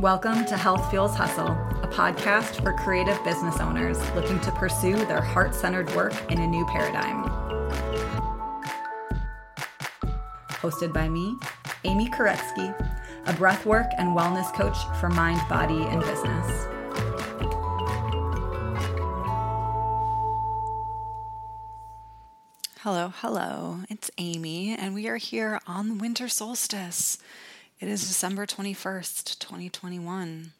Welcome to Health Fuels Hustle, a podcast for creative business owners looking to pursue their heart centered work in a new paradigm. Hosted by me, Amy Koretsky, a breathwork and wellness coach for mind, body, and business. Hello, hello. It's Amy, and we are here on the winter solstice. It is December 21st, 2021.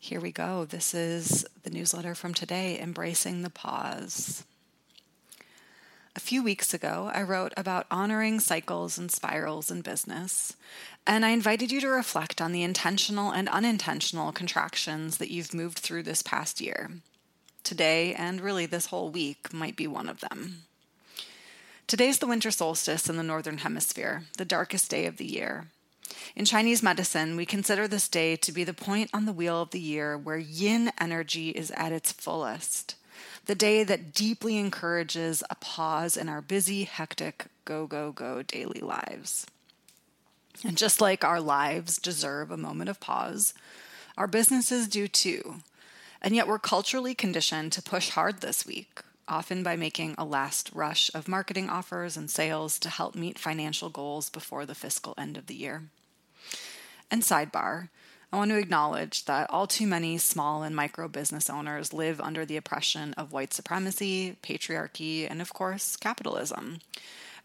Here we go. This is the newsletter from today Embracing the Pause. A few weeks ago, I wrote about honoring cycles and spirals in business, and I invited you to reflect on the intentional and unintentional contractions that you've moved through this past year. Today, and really this whole week, might be one of them. Today's the winter solstice in the Northern Hemisphere, the darkest day of the year. In Chinese medicine, we consider this day to be the point on the wheel of the year where yin energy is at its fullest. The day that deeply encourages a pause in our busy, hectic, go, go, go daily lives. And just like our lives deserve a moment of pause, our businesses do too. And yet we're culturally conditioned to push hard this week, often by making a last rush of marketing offers and sales to help meet financial goals before the fiscal end of the year. And sidebar, I want to acknowledge that all too many small and micro business owners live under the oppression of white supremacy, patriarchy, and of course, capitalism.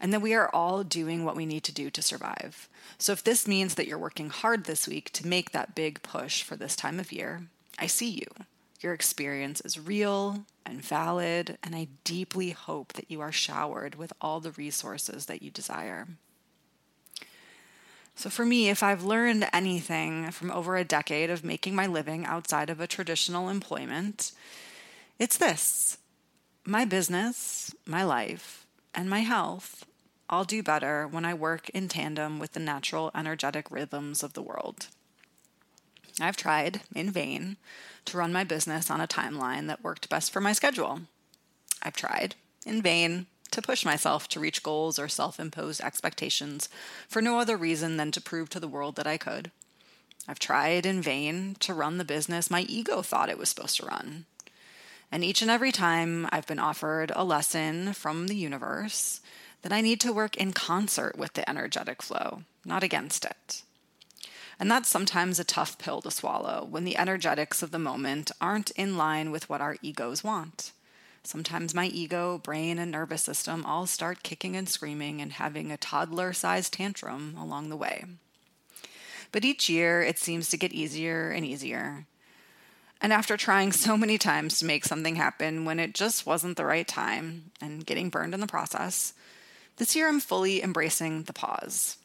And that we are all doing what we need to do to survive. So, if this means that you're working hard this week to make that big push for this time of year, I see you. Your experience is real and valid, and I deeply hope that you are showered with all the resources that you desire. So, for me, if I've learned anything from over a decade of making my living outside of a traditional employment, it's this my business, my life, and my health all do better when I work in tandem with the natural energetic rhythms of the world. I've tried, in vain, to run my business on a timeline that worked best for my schedule. I've tried, in vain, to push myself to reach goals or self imposed expectations for no other reason than to prove to the world that I could. I've tried in vain to run the business my ego thought it was supposed to run. And each and every time I've been offered a lesson from the universe that I need to work in concert with the energetic flow, not against it. And that's sometimes a tough pill to swallow when the energetics of the moment aren't in line with what our egos want. Sometimes my ego, brain, and nervous system all start kicking and screaming and having a toddler sized tantrum along the way. But each year it seems to get easier and easier. And after trying so many times to make something happen when it just wasn't the right time and getting burned in the process, this year I'm fully embracing the pause.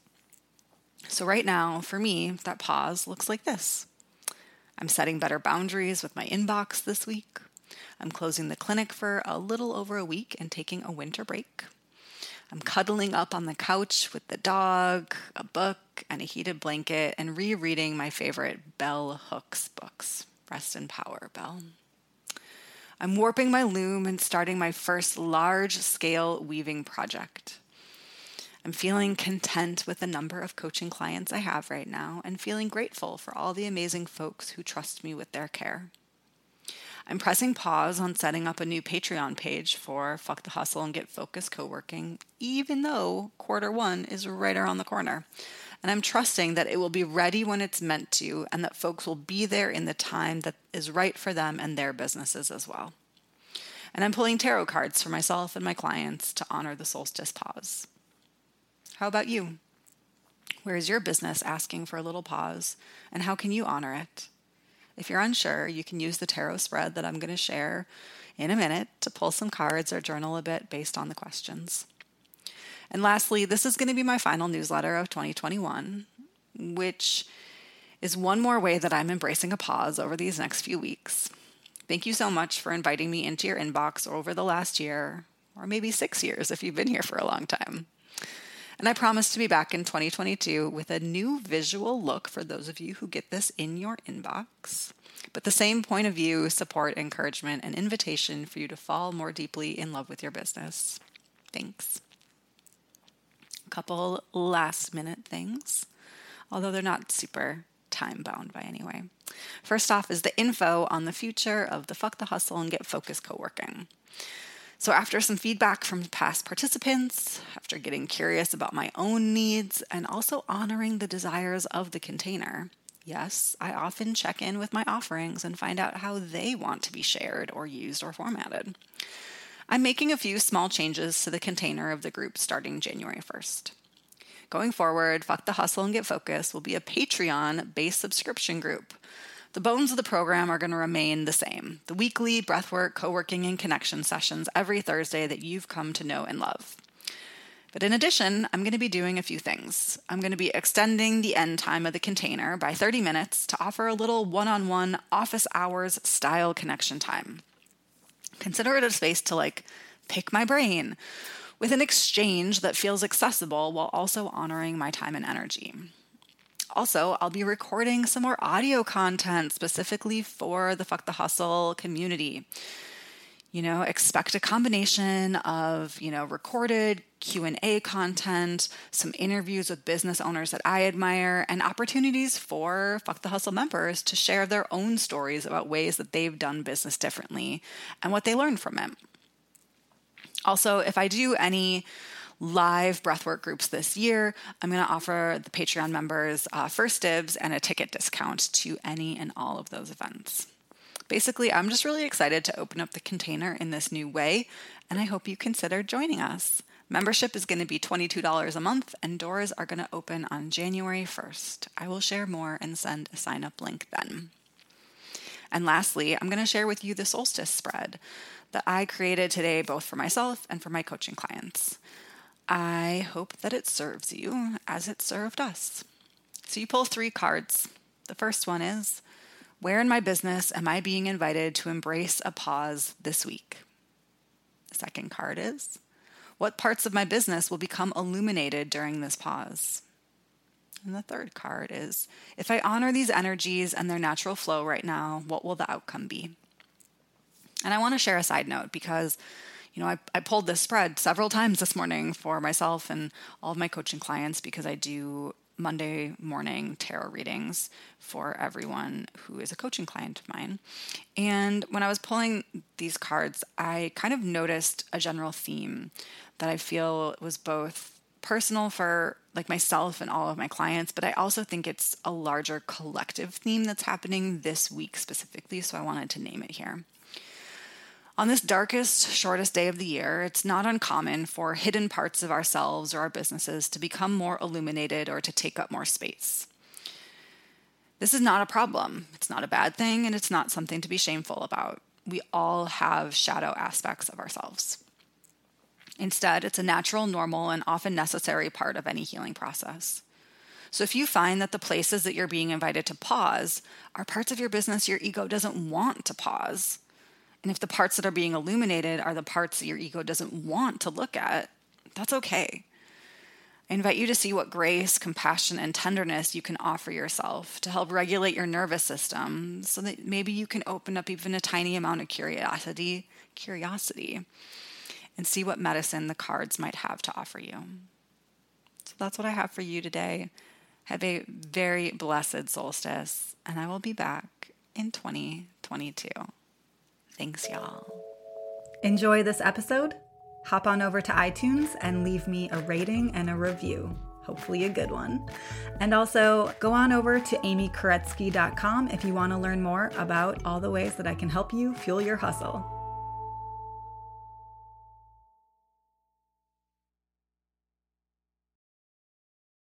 So, right now, for me, that pause looks like this I'm setting better boundaries with my inbox this week. I'm closing the clinic for a little over a week and taking a winter break. I'm cuddling up on the couch with the dog, a book, and a heated blanket, and rereading my favorite Bell Hooks books. Rest in power, Bell. I'm warping my loom and starting my first large scale weaving project. I'm feeling content with the number of coaching clients I have right now and feeling grateful for all the amazing folks who trust me with their care. I'm pressing pause on setting up a new Patreon page for Fuck the Hustle and Get Focused Co working, even though quarter one is right around the corner. And I'm trusting that it will be ready when it's meant to and that folks will be there in the time that is right for them and their businesses as well. And I'm pulling tarot cards for myself and my clients to honor the solstice pause. How about you? Where is your business asking for a little pause, and how can you honor it? If you're unsure, you can use the tarot spread that I'm going to share in a minute to pull some cards or journal a bit based on the questions. And lastly, this is going to be my final newsletter of 2021, which is one more way that I'm embracing a pause over these next few weeks. Thank you so much for inviting me into your inbox over the last year, or maybe six years if you've been here for a long time. And I promise to be back in 2022 with a new visual look for those of you who get this in your inbox. But the same point of view, support, encouragement, and invitation for you to fall more deeply in love with your business. Thanks. A couple last minute things, although they're not super time bound by anyway. First off is the info on the future of the Fuck the Hustle and Get Focused co working. So, after some feedback from past participants, after getting curious about my own needs, and also honoring the desires of the container, yes, I often check in with my offerings and find out how they want to be shared or used or formatted. I'm making a few small changes to the container of the group starting January 1st. Going forward, Fuck the Hustle and Get Focused will be a Patreon based subscription group the bones of the program are going to remain the same the weekly breathwork, co working, and connection sessions every Thursday that you've come to know and love. But in addition, I'm going to be doing a few things. I'm going to be extending the end time of the container by 30 minutes to offer a little one on one office hours style connection time. Consider it a space to like pick my brain with an exchange that feels accessible while also honoring my time and energy. Also, I'll be recording some more audio content specifically for the Fuck the Hustle community. You know, expect a combination of, you know, recorded Q&A content, some interviews with business owners that I admire, and opportunities for Fuck the Hustle members to share their own stories about ways that they've done business differently and what they learned from it. Also, if I do any live breathwork groups this year, I'm going to offer the Patreon members uh, first dibs and a ticket discount to any and all of those events. Basically, I'm just really excited to open up the container in this new way, and I hope you consider joining us. Membership is going to be $22 a month, and doors are going to open on January 1st. I will share more and send a sign up link then. And lastly, I'm going to share with you the solstice spread that I created today, both for myself and for my coaching clients. I hope that it serves you as it served us. So you pull three cards. The first one is Where in my business am I being invited to embrace a pause this week? The second card is What parts of my business will become illuminated during this pause? And the third card is If I honor these energies and their natural flow right now, what will the outcome be? And I want to share a side note because you know, I, I pulled this spread several times this morning for myself and all of my coaching clients because I do Monday morning tarot readings for everyone who is a coaching client of mine. And when I was pulling these cards, I kind of noticed a general theme that I feel was both personal for like myself and all of my clients, but I also think it's a larger collective theme that's happening this week specifically, so I wanted to name it here. On this darkest, shortest day of the year, it's not uncommon for hidden parts of ourselves or our businesses to become more illuminated or to take up more space. This is not a problem. It's not a bad thing, and it's not something to be shameful about. We all have shadow aspects of ourselves. Instead, it's a natural, normal, and often necessary part of any healing process. So if you find that the places that you're being invited to pause are parts of your business your ego doesn't want to pause, and if the parts that are being illuminated are the parts that your ego doesn't want to look at, that's okay. I invite you to see what grace, compassion, and tenderness you can offer yourself to help regulate your nervous system so that maybe you can open up even a tiny amount of curiosity, curiosity and see what medicine the cards might have to offer you. So that's what I have for you today. Have a very blessed solstice, and I will be back in 2022. Thanks, y'all. Enjoy this episode? Hop on over to iTunes and leave me a rating and a review. Hopefully, a good one. And also, go on over to amykoretsky.com if you want to learn more about all the ways that I can help you fuel your hustle.